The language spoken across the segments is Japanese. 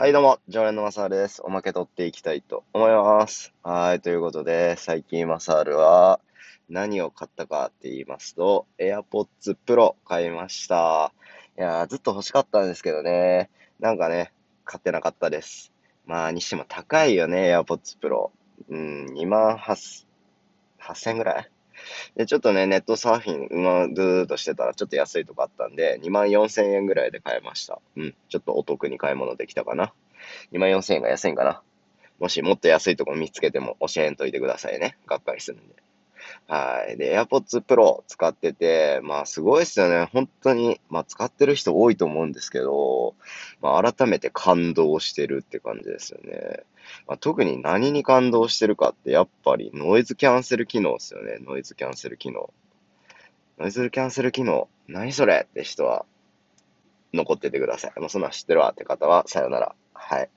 はい、どうも、常連のマサールです。おまけ取っていきたいと思います。はい、ということで、最近マサールは何を買ったかって言いますと、AirPods Pro 買いました。いやー、ずっと欲しかったんですけどね、なんかね、買ってなかったです。まあ、にしても高いよね、AirPods Pro。うん、2万8 8000ぐらい？で、ちょっとね、ネットサーフィン、うまずーっとしてたら、ちょっと安いとこあったんで、2万4000円ぐらいで買えました。うん。ちょっとお得に買い物できたかな。2万4000円が安いんかな。もしもっと安いとこ見つけても教えんといてくださいね。がっかりするんで。はい。で、AirPods Pro 使ってて、まあすごいっすよね。本当に、まあ使ってる人多いと思うんですけど、まあ改めて感動してるって感じですよね。まあ、特に何に感動してるかって、やっぱりノイズキャンセル機能ですよね。ノイズキャンセル機能。ノイズキャンセル機能、何それって人は残っててください。もうそんなん知ってるわって方は、さよなら。はい。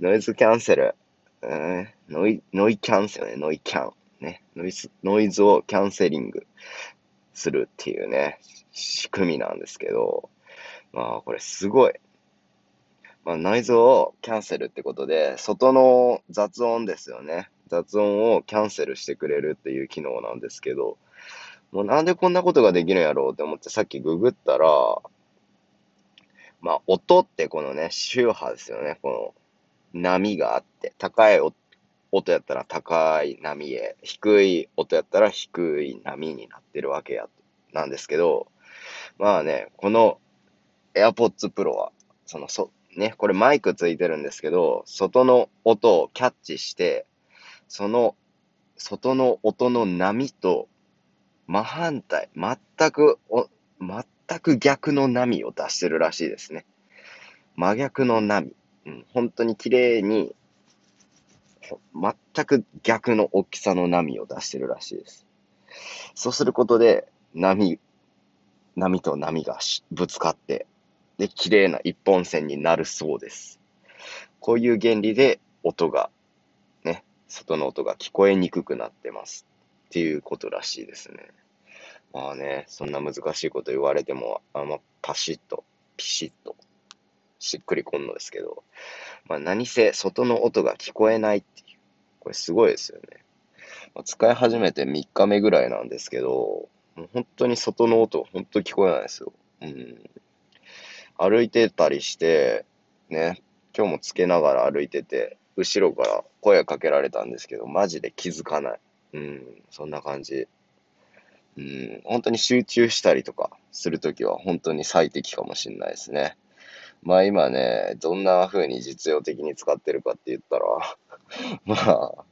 ノイズキャンセル。えー、ノイ、ノイキャンセルね。ノイキャン。ね。ノイズ、ノイズをキャンセリングするっていうね、仕組みなんですけど、まあこれすごい。まあ、ノイズをキャンセルってことで、外の雑音ですよね。雑音をキャンセルしてくれるっていう機能なんですけど、もうなんでこんなことができるんやろうって思ってさっきググったら、まあ、音ってこのね、周波ですよね。この波があって、高い音音やったら高い波へ、低い音やったら低い波になってるわけや、なんですけど、まあね、この AirPods Pro は、その、そ、ね、これマイクついてるんですけど、外の音をキャッチして、その外の音の波と真反対、全くお、全く逆の波を出してるらしいですね。真逆の波。うん、本当に綺麗に、全く逆の大きさの波を出してるらしいです。そうすることで、波、波と波がぶつかって、で、綺麗な一本線になるそうです。こういう原理で音が、ね、外の音が聞こえにくくなってます。っていうことらしいですね。まあね、そんな難しいこと言われても、あんまパシッと、ピシッと、しっくりこんのですけど、まあ何せ外の音が聞こえないっていう、これすごいですよね。まあ、使い始めて3日目ぐらいなんですけど、もう本当に外の音、本当聞こえないですよ。うん。歩いてたりして、ね、今日もつけながら歩いてて、後ろから声かけられたんですけど、マジで気づかない。うん、そんな感じ。うん、本当に集中したりとかするときは本当に最適かもしれないですね。まあ今ね、どんな風に実用的に使ってるかって言ったら、まあ、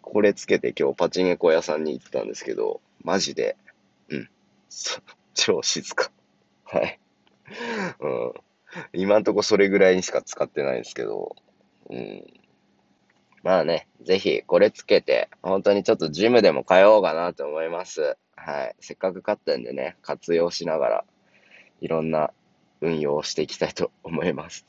これつけて今日パチンコ屋さんに行ったんですけど、マジで、うん、超静か。はい。うん。今んとこそれぐらいにしか使ってないんですけど、うん。まあね、ぜひこれつけて、本当にちょっとジムでも通おうかなと思います。はい。せっかく買ったんでね、活用しながら、いろんな運用していきたいと思います。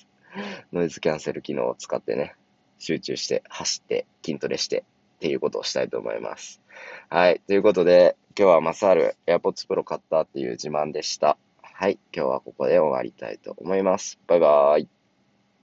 ノイズキャンセル機能を使ってね、集中して、走って、筋トレして、っていうことをしたいと思います。はい。ということで、今日はマサール AirPods Pro 買ったっていう自慢でした。はい。今日はここで終わりたいと思います。バイバーイ。